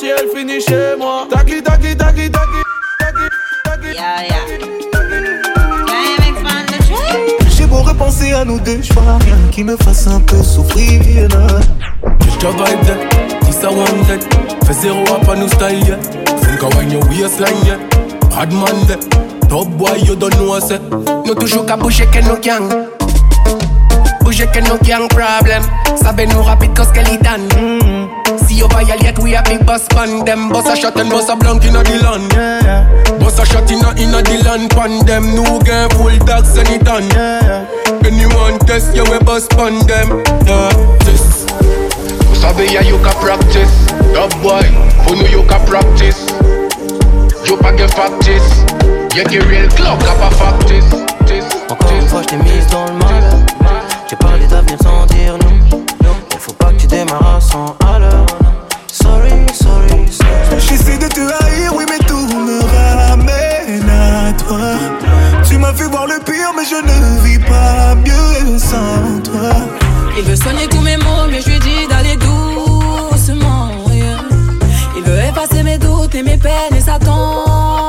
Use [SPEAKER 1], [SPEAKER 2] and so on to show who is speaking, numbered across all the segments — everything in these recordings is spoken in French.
[SPEAKER 1] partie, elle finit chez moi. Taki, taki, taki, taki, taki, taki.
[SPEAKER 2] Yeah, yeah.
[SPEAKER 3] J'ai beau repenser à nous deux, j'vois rien qui me fasse un peu souffrir.
[SPEAKER 1] Just a vibe that, this a one that. Fais zéro up on nous style, yeah. Think of when your waistline, yeah. Bad man, that. Top boy, you don't know, say.
[SPEAKER 4] Nou toujou ka bouje ke nou kyang Bouje ke nou kyang problem Sabe nou rapid kos ke li tan Si yo va yal yet we a big boss pan dem
[SPEAKER 1] Boss a shot and boss a blank inna the land. Boss a shot inna inna the land. Pan dem Nou gen full dogs and it on Anyone test you we boss pan dem Yeah, this
[SPEAKER 4] Sabe ya you ka practice. Top boy, who know you ka practice? You pa get factice. Y'a qui real club, ka pa factice.
[SPEAKER 3] Encore une fois, je t'ai mise dans le mal. J'ai parlé d'avenir sans dire non. Tu démarres à 100 à l'heure. Sorry, sorry, sorry. J'essaie de te haïr, oui, mais tout me ramène à toi. Tu m'as fait voir le pire, mais je ne vis pas mieux sans toi.
[SPEAKER 5] Il veut soigner tous mes mots, mais je lui dis d'aller doucement. yeah. Il veut effacer mes doutes et mes peines et s'attendrement.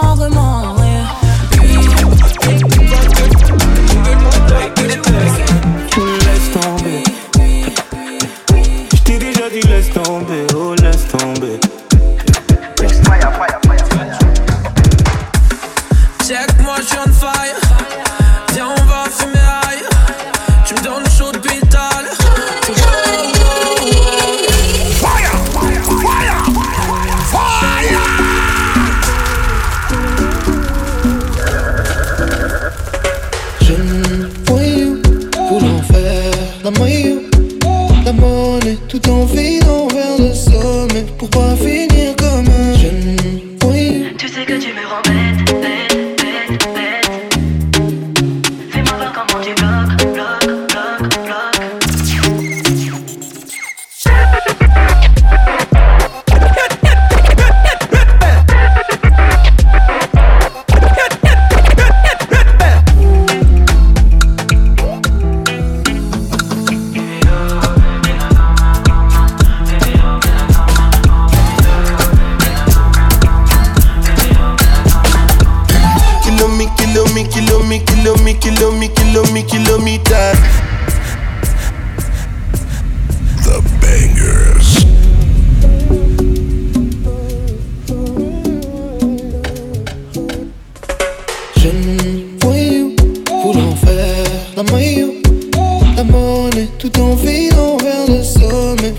[SPEAKER 6] L'enfer,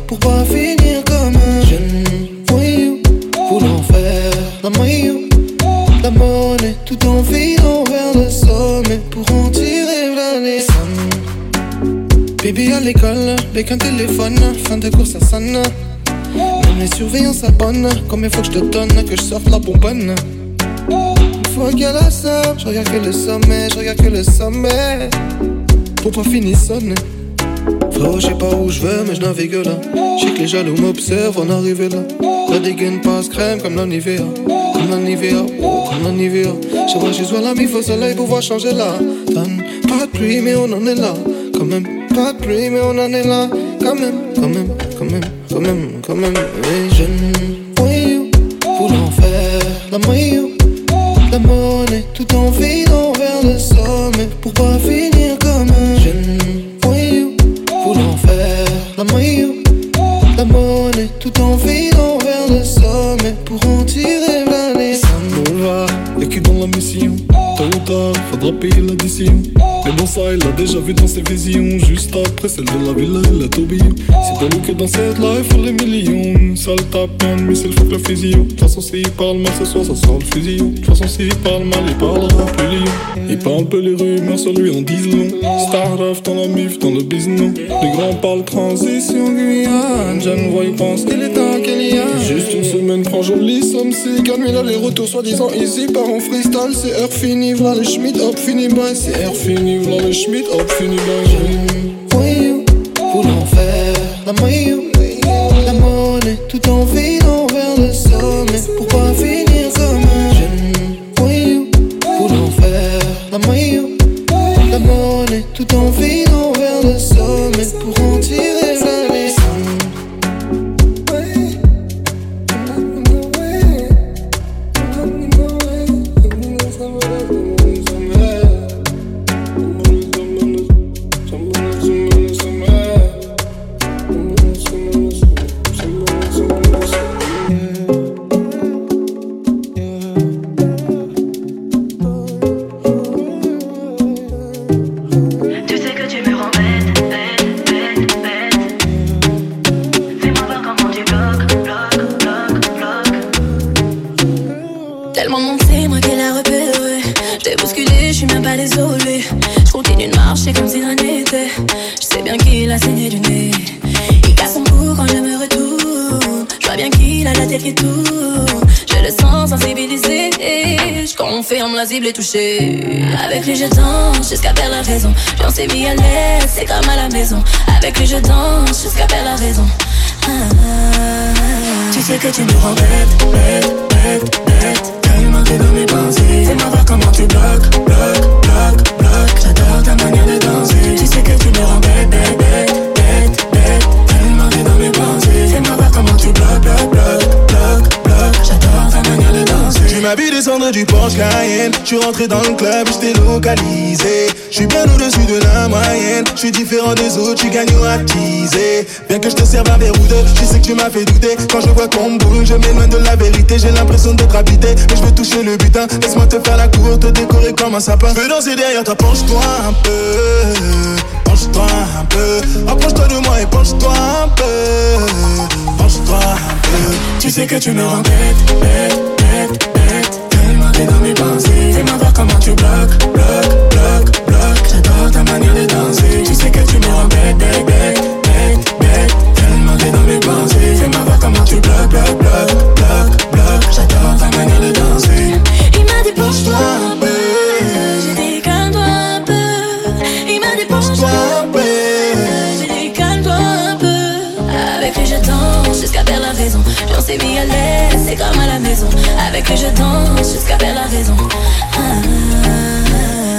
[SPEAKER 6] pour pas finir comme un jeune voyou pour l'enfer, la maillot, la monnaie, tout en vidant vers le sommet pour en tirer la leçon. Baby à l'école, avec un téléphone, fin de course à sonne. Même les surveillants s'abonnent, il faut que je te donne, que je sorte la bonbonne. Une fois qu'il y a somme, je regarde que le sommet, je regarde que le sommet. Pour pas finir sonner. Je sais pas où je vais, mais je navigue là. Je que les jaloux m'observent en arriver là. La dégaine passe crème comme la Nivea. Comme la Nivea, comme la Nivea. Je vois, j'ai besoin la mif au soleil pour voir changer donne. Pas de pluie, mais on en est là. Quand même, pas de pluie, mais on en est là. Quand même, quand même, quand même, quand même, quand même. Oui, jeune voyou pour l'enfer, la maillot, la monnaie, tout en vidant vidant vers le sommet pour en tirer la leçon.
[SPEAKER 7] On va, équipe dans la mission. Tôt ou tard, faudra payer l'addition. Mais bon, ça, il l'a déjà vu dans ses visions. Juste après celle de la villa et la tourbillon. C'est pas nous que dans cette life, faut les millions. Une sale tape, un missile, fuck le physio. De toute façon, s'il parle mal ce soir, ça sent le fusil. De toute façon, s'il parle mal, il parlera plus lion. Il parle peu les rumeurs sur lui en disent long. Dans la mif, dans le business. Les grands parlent transition Guyane. Jeune voix, il pense qu'il est temps qu'il y a. Juste une semaine, prend jolie somme. Si gagne, mais là, les retours soi-disant easy. Part en freestyle, c'est heure finie. V'là les Schmidt, hop, fini, bye. C'est heure finie, v'là les Schmidt, hop, fini, bye.
[SPEAKER 6] voyou pour l'enfer, la maillot,
[SPEAKER 8] Avec lui, je danse jusqu'à perdre la raison. J'en sais mis à l'aise, c'est comme à la maison. Avec lui, je danse jusqu'à perdre la raison. Ah, ah, ah. Tu sais que tu me rends bête, bête, bête.
[SPEAKER 9] Cayenne Je suis rentré dans le club, je t'ai localisé. Je suis bien au-dessus de la moyenne. Je suis différent des autres, tu gagnes à teaser Bien que je te serve un verre ou deux Je sais que tu m'as fait douter. Quand je vois qu'on bouge, je m'éloigne de la vérité. J'ai l'impression d'être habité Mais je veux toucher le butin. Laisse-moi te faire la cour, te décorer comme un sapin. Je veux danser derrière toi, penche-toi un peu. Penche-toi un peu. Approche-toi de moi et penche-toi un peu. Penche-toi un peu.
[SPEAKER 8] Tu sais que tu me rends bête, bête, bête, bête. T'es dans mes pensées. Fais-moi voir comment tu bloques, bloques, bloques, bloques. J'adore ta manière de danser. Tu sais que tu me rends bête, bête, bête, bête, bête. Tellement t'es dans mes pensées. Fais-moi voir comment tu bloques, bloques, bloques, bloques, bloques. J'adore ta manière de danser. Il m'a dit penche-toi un peu. J'ai dit calme-toi un peu. Il m'a dit penche-toi un peu. Sais mis à l'aise, c'est comme à la maison. Avec lui je danse jusqu'à perdre la raison.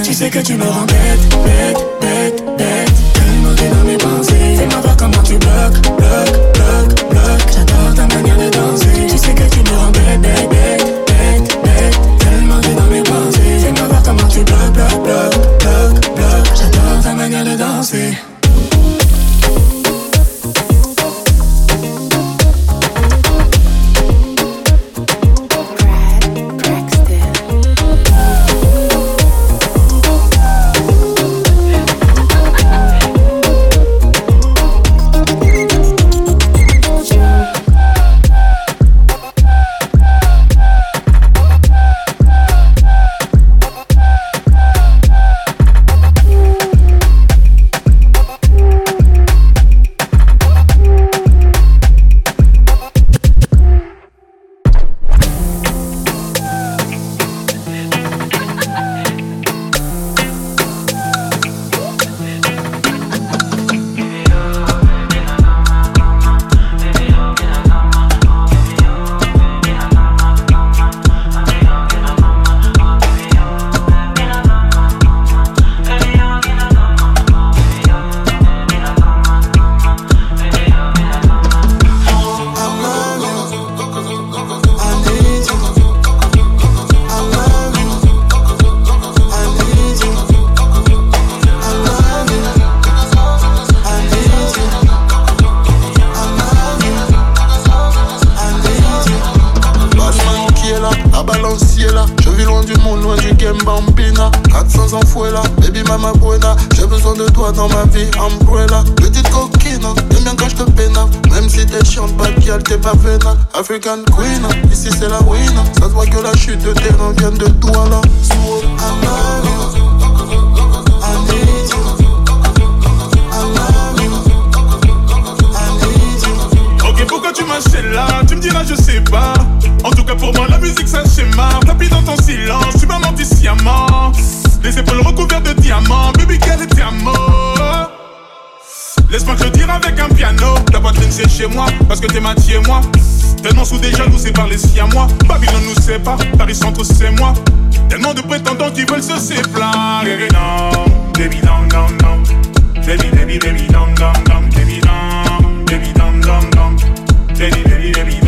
[SPEAKER 8] Tu sais que tu me rends bête, bête, bête, bête. Tellement t'es dans mes pensées. Fais-moi voir comment tu bloques, bloques, bloques, bloques. J'adore ta manière de danser. Tu sais que tu me rends bête, bête, bête, bête. Tellement t'es dans mes pensées. Fais-moi voir comment tu bloques, bloques, bloques, bloques, bloques. J'adore ta manière de danser.
[SPEAKER 10] Ici c'est la win. Ça se voit que la chute de terrain vient de need you.
[SPEAKER 11] Ok, pourquoi tu m'achètes là Tu me diras, je sais pas. En tout cas, pour moi, la musique, c'est un schéma. Tapis dans ton silence, tu m'as menti sciemment. Les épaules recouvertes de diamants, baby, quel est amour Laisse-moi je tire avec un piano. Ta poitrine, c'est chez moi, parce que t'es ma moi. Tellement sous des jaloux, c'est par les moi. Babylone nous sépare, Paris Centre, c'est moi. Tellement de prétendants qui veulent se séparer. Non, baby, non, non, non. Baby, baby, baby, non, non, non. Baby, non, baby, non, non, non. Baby, baby, baby,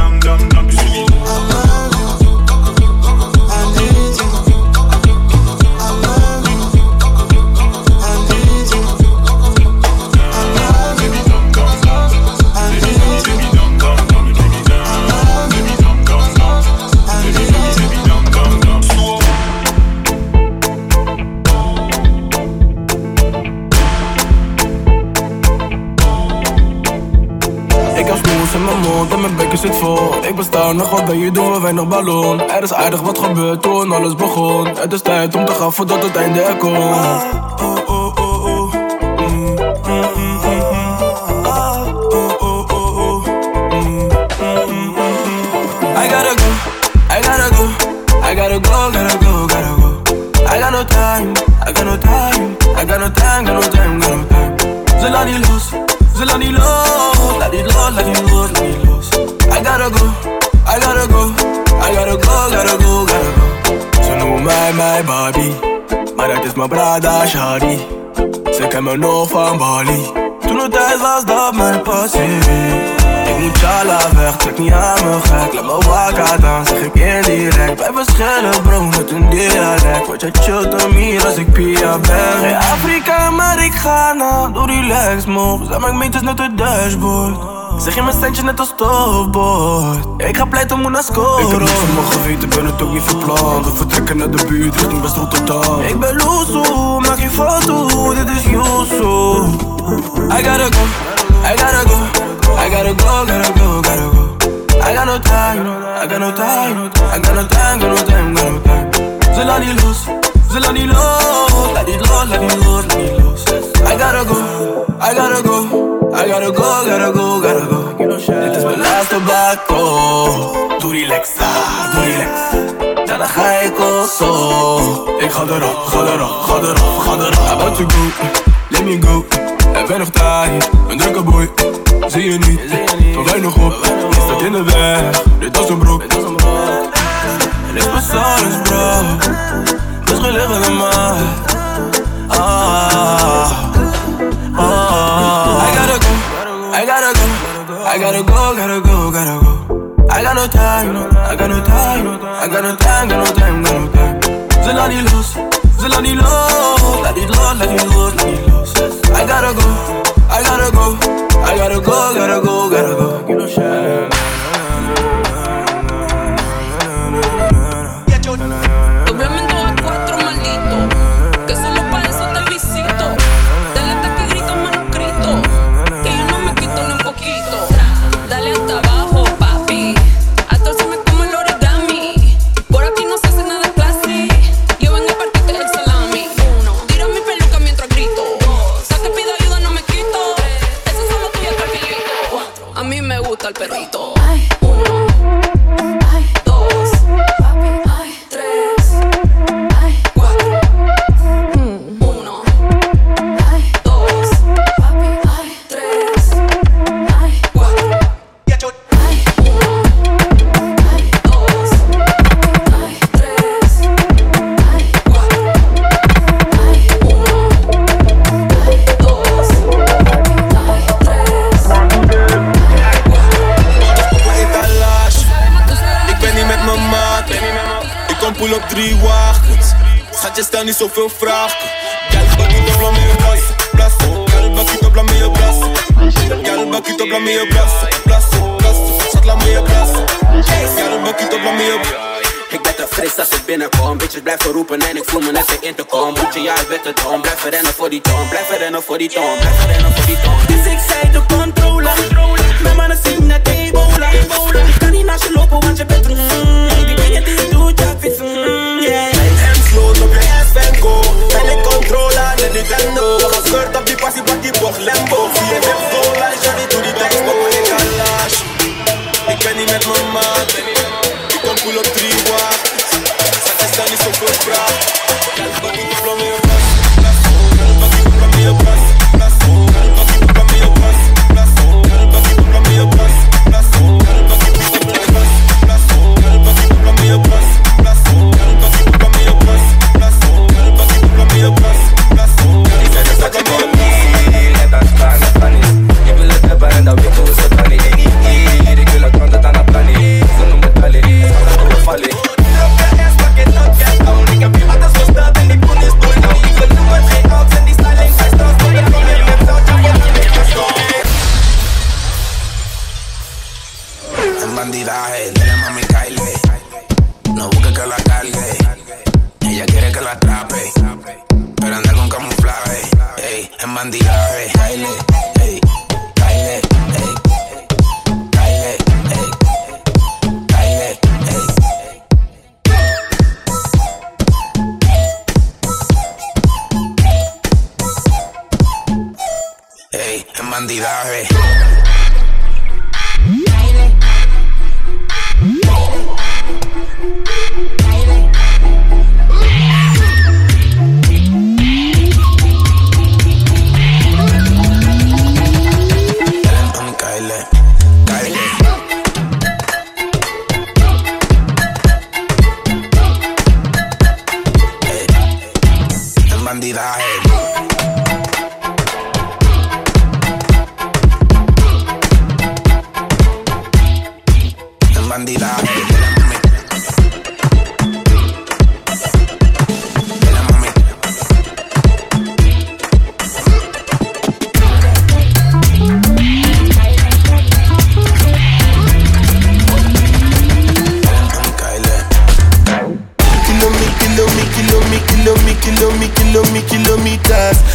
[SPEAKER 12] Ik besta nog wat bij je doen? We weinig ballon. Er is aardig wat gebeurd toen alles begon. Het is tijd om te gaan voordat het einde er komt mijn Prada Shari. Ze kennen me nog van Bali, toen het tijd was dat mijn. Ik moet jala weg, trek niet aan me gek. Laat me wakker dan, zeg ik indirect. Wij verschillen bro, met een dialect Wat je chillt om hier als ik Pia ben Geen Afrika, maar ik ga naar Doe relax move, zijn mijn meters net het dashboard. Zeg je mijn centje net als stofbord Ik ga pleiten, moet naar scoren Ik heb niet van mijn geweten, ben het ook niet verplant. We vertrekken naar de buurt, richting West Rotterdam. Ik ben loesoe, maak je foto, dit is Yusu I gotta go, I gotta go I gotta go, gotta go, gotta go. I got no time, I got no time, I got no time, got no time, got no time. Ze laat niet los, ze laat niet los, laat niet los, laat niet los, laat niet los. I gotta go, I gotta go, I gotta go, gotta go, gotta go. Dit is mijn laatste bako. Doe relax, ah, doe relax. Dan ga ik al zo. Ik ga erop, ga erop, ga erop, ga erop. About to go, let me go. Er ben nog tijd, een drukke boy. Zie je niet, toch weinig op. Je staat in de weg, dit was een broek. En ik ben alles bro. Dus gelukkig mij. Ah, ah. I gotta go, I gotta go, I gotta go, gotta go, gotta go. I got no time, I got no time, I got no time, got no time, got no time. Ze laat niet los, feel on the. Let it low, let it low, let it low. I gotta go, I gotta go, I gotta go, gotta go, gotta go. You know,
[SPEAKER 13] shine. Niet zoveel vragen. Gal, bakkie je. Gal, bakkie je. Gal, bakkie je je. Gal, bakkie je.
[SPEAKER 14] Ik ben te fris als ik binnenkom. Bitches blijven roepen en ik voel me net in te komen Moet je ja, ik dom Blijven rennen voor die toon. Blijven rennen voor die toon. Blijven rennen voor die toon.
[SPEAKER 15] Dus ik zei de controle Mijn mannen zien net ebola. Ik kan niet naast je lopen want je bent mm, Die dingen ik vind den
[SPEAKER 13] boog. Gescheurd op die passie, pak die bocht,
[SPEAKER 9] lembo. Vier, vijf, Ey, en bandidaje.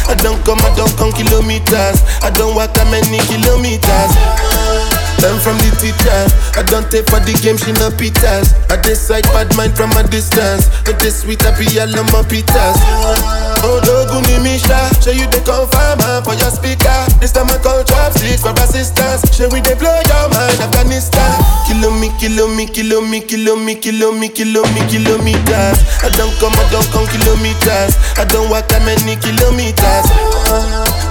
[SPEAKER 16] I don't come, I don't come kilometers. I don't walk that many kilometers. Learn from the teacher. I don't take for the game, she no pitas. I decide bad mind from a distance. But this sweet happy yellow my pitas. Oh, Doguni Misha, show you the confirm for your speaker. This time I call chopsticks for assistance. Show we they blow your mind, Afghanistan. Kilo me, kilo me, kilo me, kilo me, kilo me, kilo me, kilometers. I don't come, I don't come kilometers. I don't walk that many kilometers.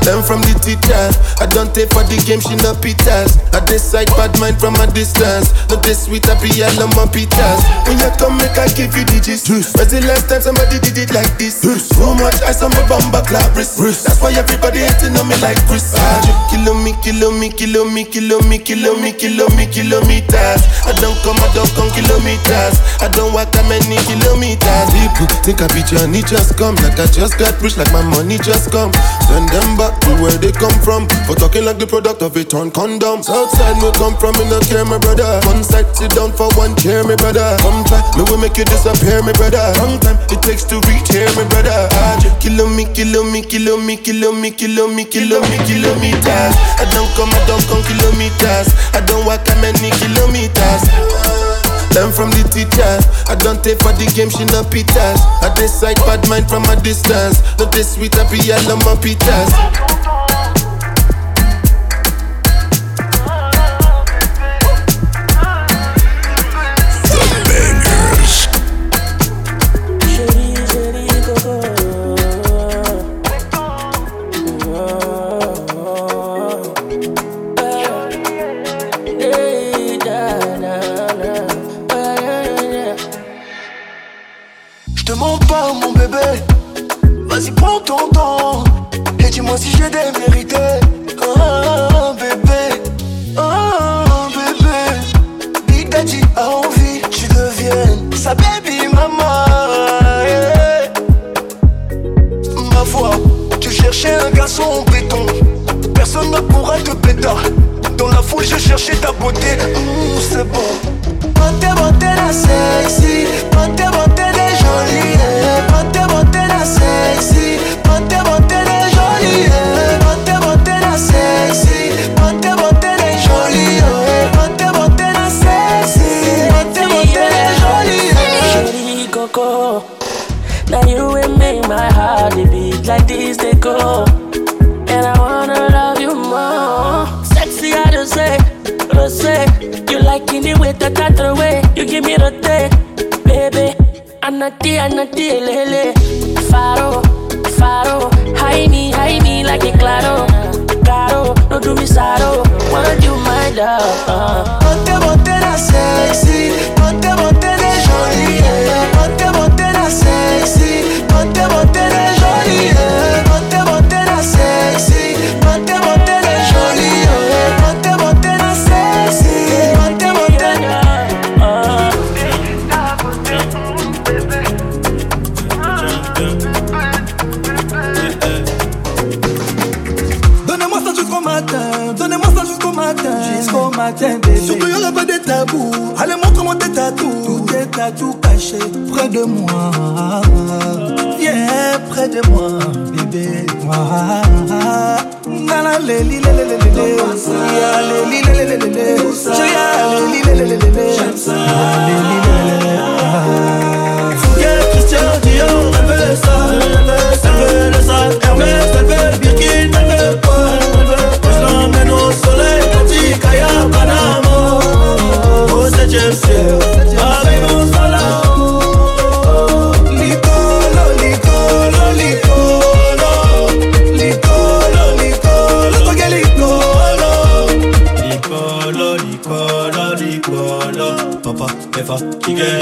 [SPEAKER 16] Learn from the teacher. I don't take for the game, she no pitas. I decide bad mind from a distance. Not this sweet, happy yellow my pitas. When you come, make I give you digits. When's the last time somebody did it like this? Too much ice on my bumper clap wrist. That's why everybody hating on me like Chris. Kilo me, kilo me, kilo me, kilo me, kilo me, kilo me, kilometers. I don't come, I don't come kilometers. I don't walk that many kilometers. People think I and it just come. Like I just got rich, like my money just come. Send them back to where they come from. For talking like the product of a torn condom. Southside me come from, me no care, my brother. One side sit down for one chair, my brother. Come try, me will make you disappear, my brother. Long time it takes to reach here, my brother. Ah, Kilo me, kilo me, kilo me, kilo me, kilo me, kilo me, kilometers. I don't come, I don't come kilometers. I don't walk that many kilometers. Learn from the teacher. I don't take for the game, she no pitas. I decide bad mind from a distance. Not this sweet, happy yellow my pitas.
[SPEAKER 17] king. Yeah.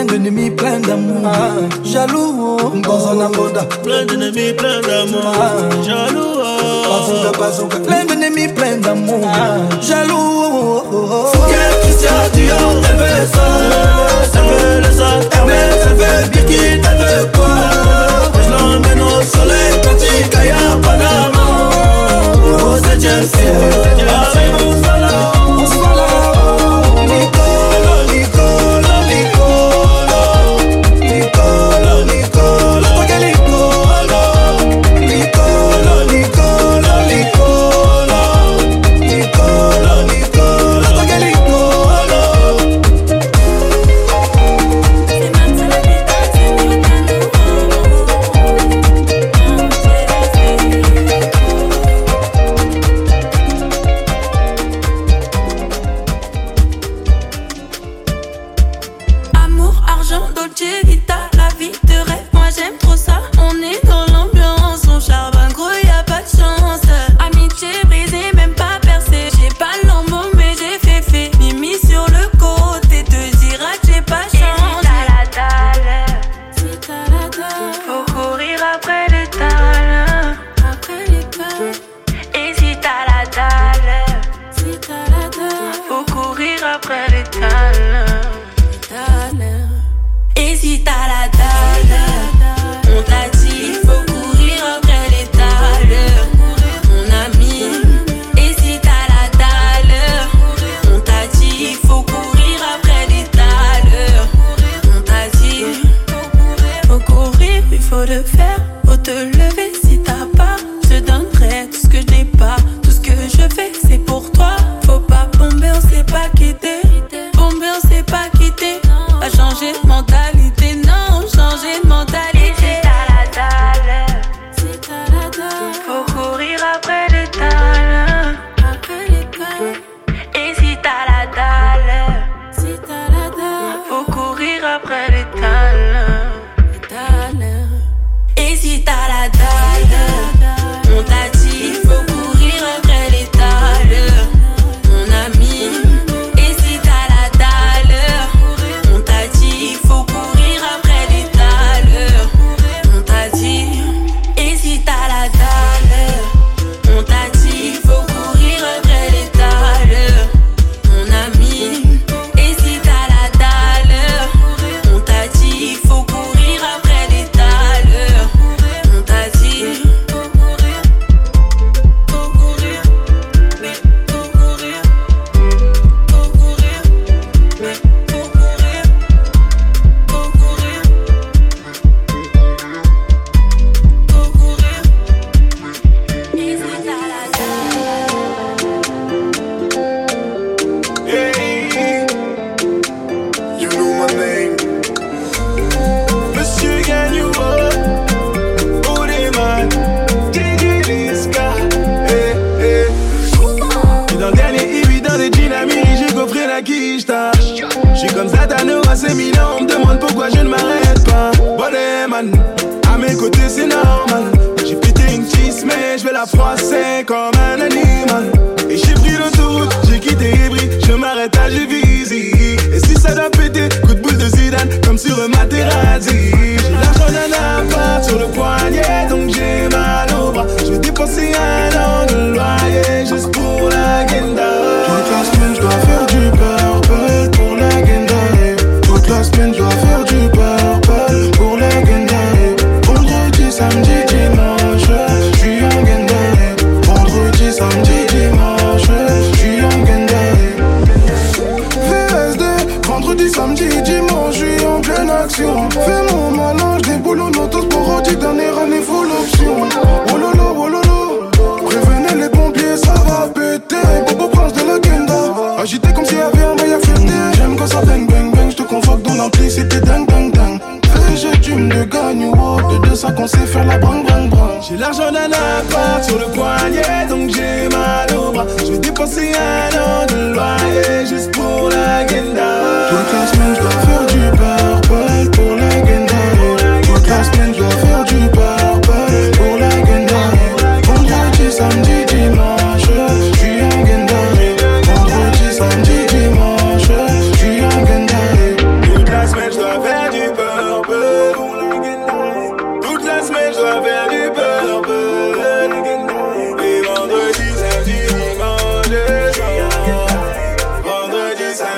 [SPEAKER 18] plein d'ennemis, plein d'amour. Ah,
[SPEAKER 19] jaloux, oh. dans un
[SPEAKER 18] aboda.
[SPEAKER 19] Plein d'ennemis, plein d'amour.
[SPEAKER 18] Ah, jaloux,
[SPEAKER 19] oh.
[SPEAKER 18] bazooka, bazooka. Plein d'ennemis, plein d'amour. Ah, jaloux. Fouquet, Christian, Dior, elle veut ça. Elle veut le ça. Hermès, elle veut Birkin, elle veut quoi Je l'emmène au soleil, petit Kaya, Panama.
[SPEAKER 20] Oh, c'est
[SPEAKER 21] Chelsea, c'est mon salon. viajando de guitarra.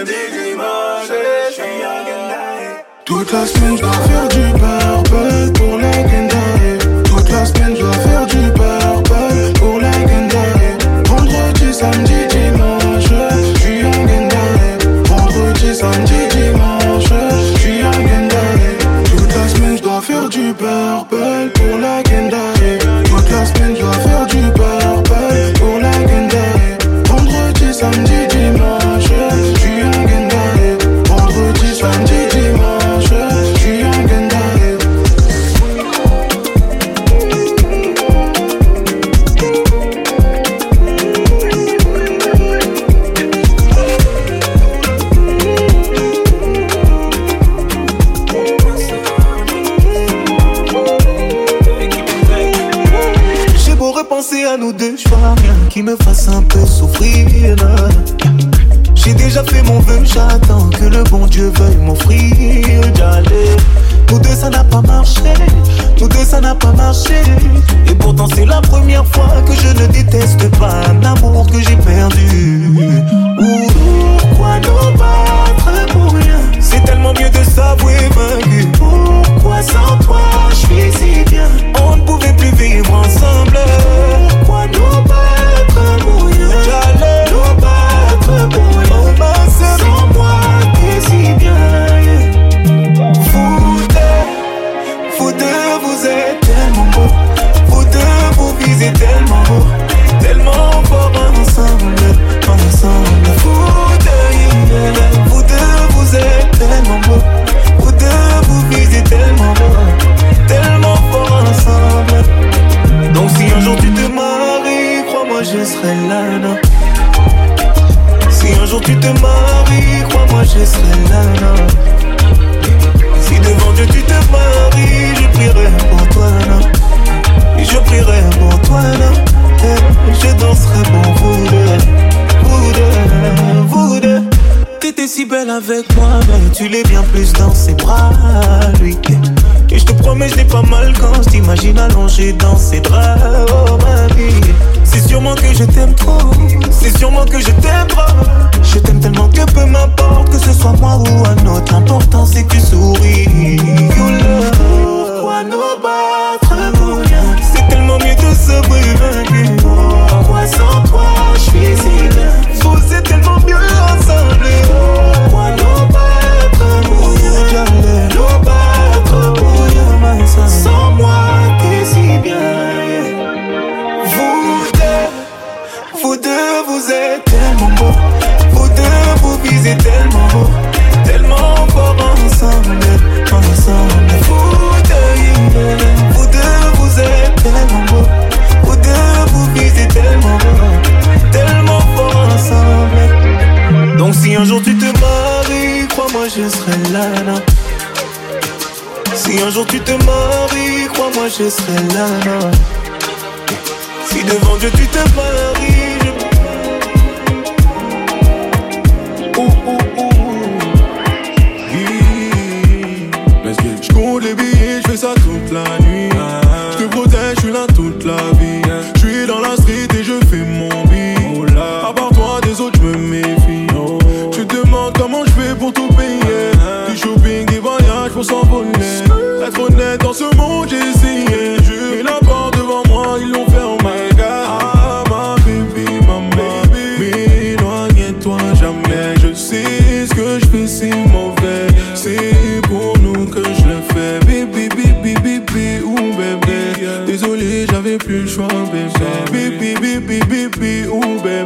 [SPEAKER 21] Je
[SPEAKER 10] suis. Toute la semaine, je dois faire du purple pour
[SPEAKER 1] m'offrir d'aller. Nous deux ça n'a pas marché, nous deux ça n'a pas marché. Et pourtant c'est la première fois que je ne déteste pas un amour que j'ai perdu. Pourquoi nous battre pour rien? C'est tellement mieux de s'avouer vaincu. Pourquoi sans toi je suis si bien? On ne pouvait plus vivre ensemble. Pourquoi nous battre Si un jour tu te maries, crois-moi, je serai là. Si devant Dieu tu te maries, je prierai pour toi. Et je prierai pour toi. je danserai pour vous deux. Vous deux, vous deux. T'étais si belle avec moi, mais tu l'es bien plus dans ses bras, lui. Et je te promets, je n'ai pas mal quand je t'imagine allongé dans ses draps, oh ma vie. C'est sûrement que je t'aime trop, c'est sûrement que je t'aime trop. Je t'aime tellement que peu m'importe que ce soit moi ou un autre. L'important c'est que tu souris. You. Pourquoi nous battre C'est tellement mieux de se vaincu. Pourquoi sans toi? Si un jour tu te maries, crois-moi, je serai là. Si un jour tu te maries, crois-moi, je serai là. non. Si devant Dieu tu te maries, je...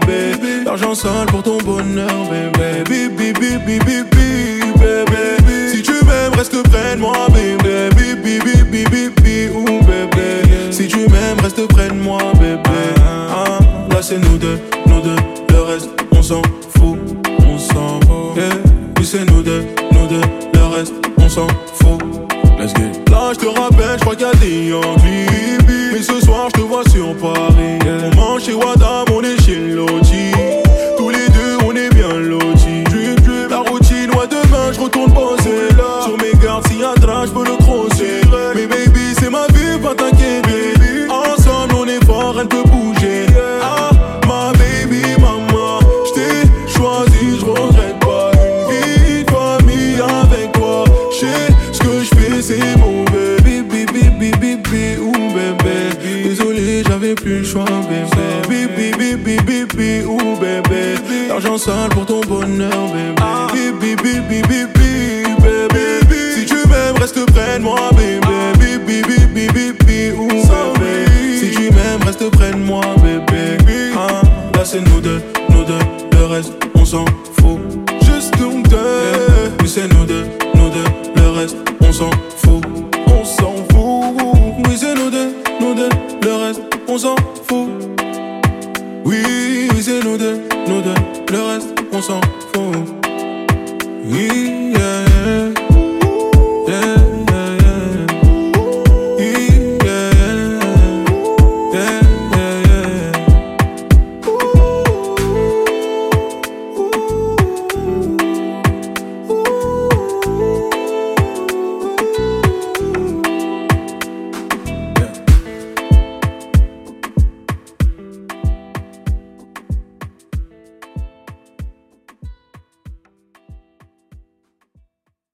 [SPEAKER 10] bébé. L'argent sale pour ton bonheur, bébé. Baby, baby, baby, bébé. Si tu m'aimes, reste près de moi, bébé. Baby, baby, baby, ou bébé. Si tu m'aimes, reste
[SPEAKER 1] près de moi, bébé. Ah, là c'est nous deux, nous deux. Le reste, on s'en fout, on s'en fout. Yeah. C'est nous deux, nous deux. Le reste, on s'en fout. Let's it. Là, je te rappelle, je crois qu'il y a des Yankees. Mais ce soir, je te vois sur Paris. On mange chez Wada,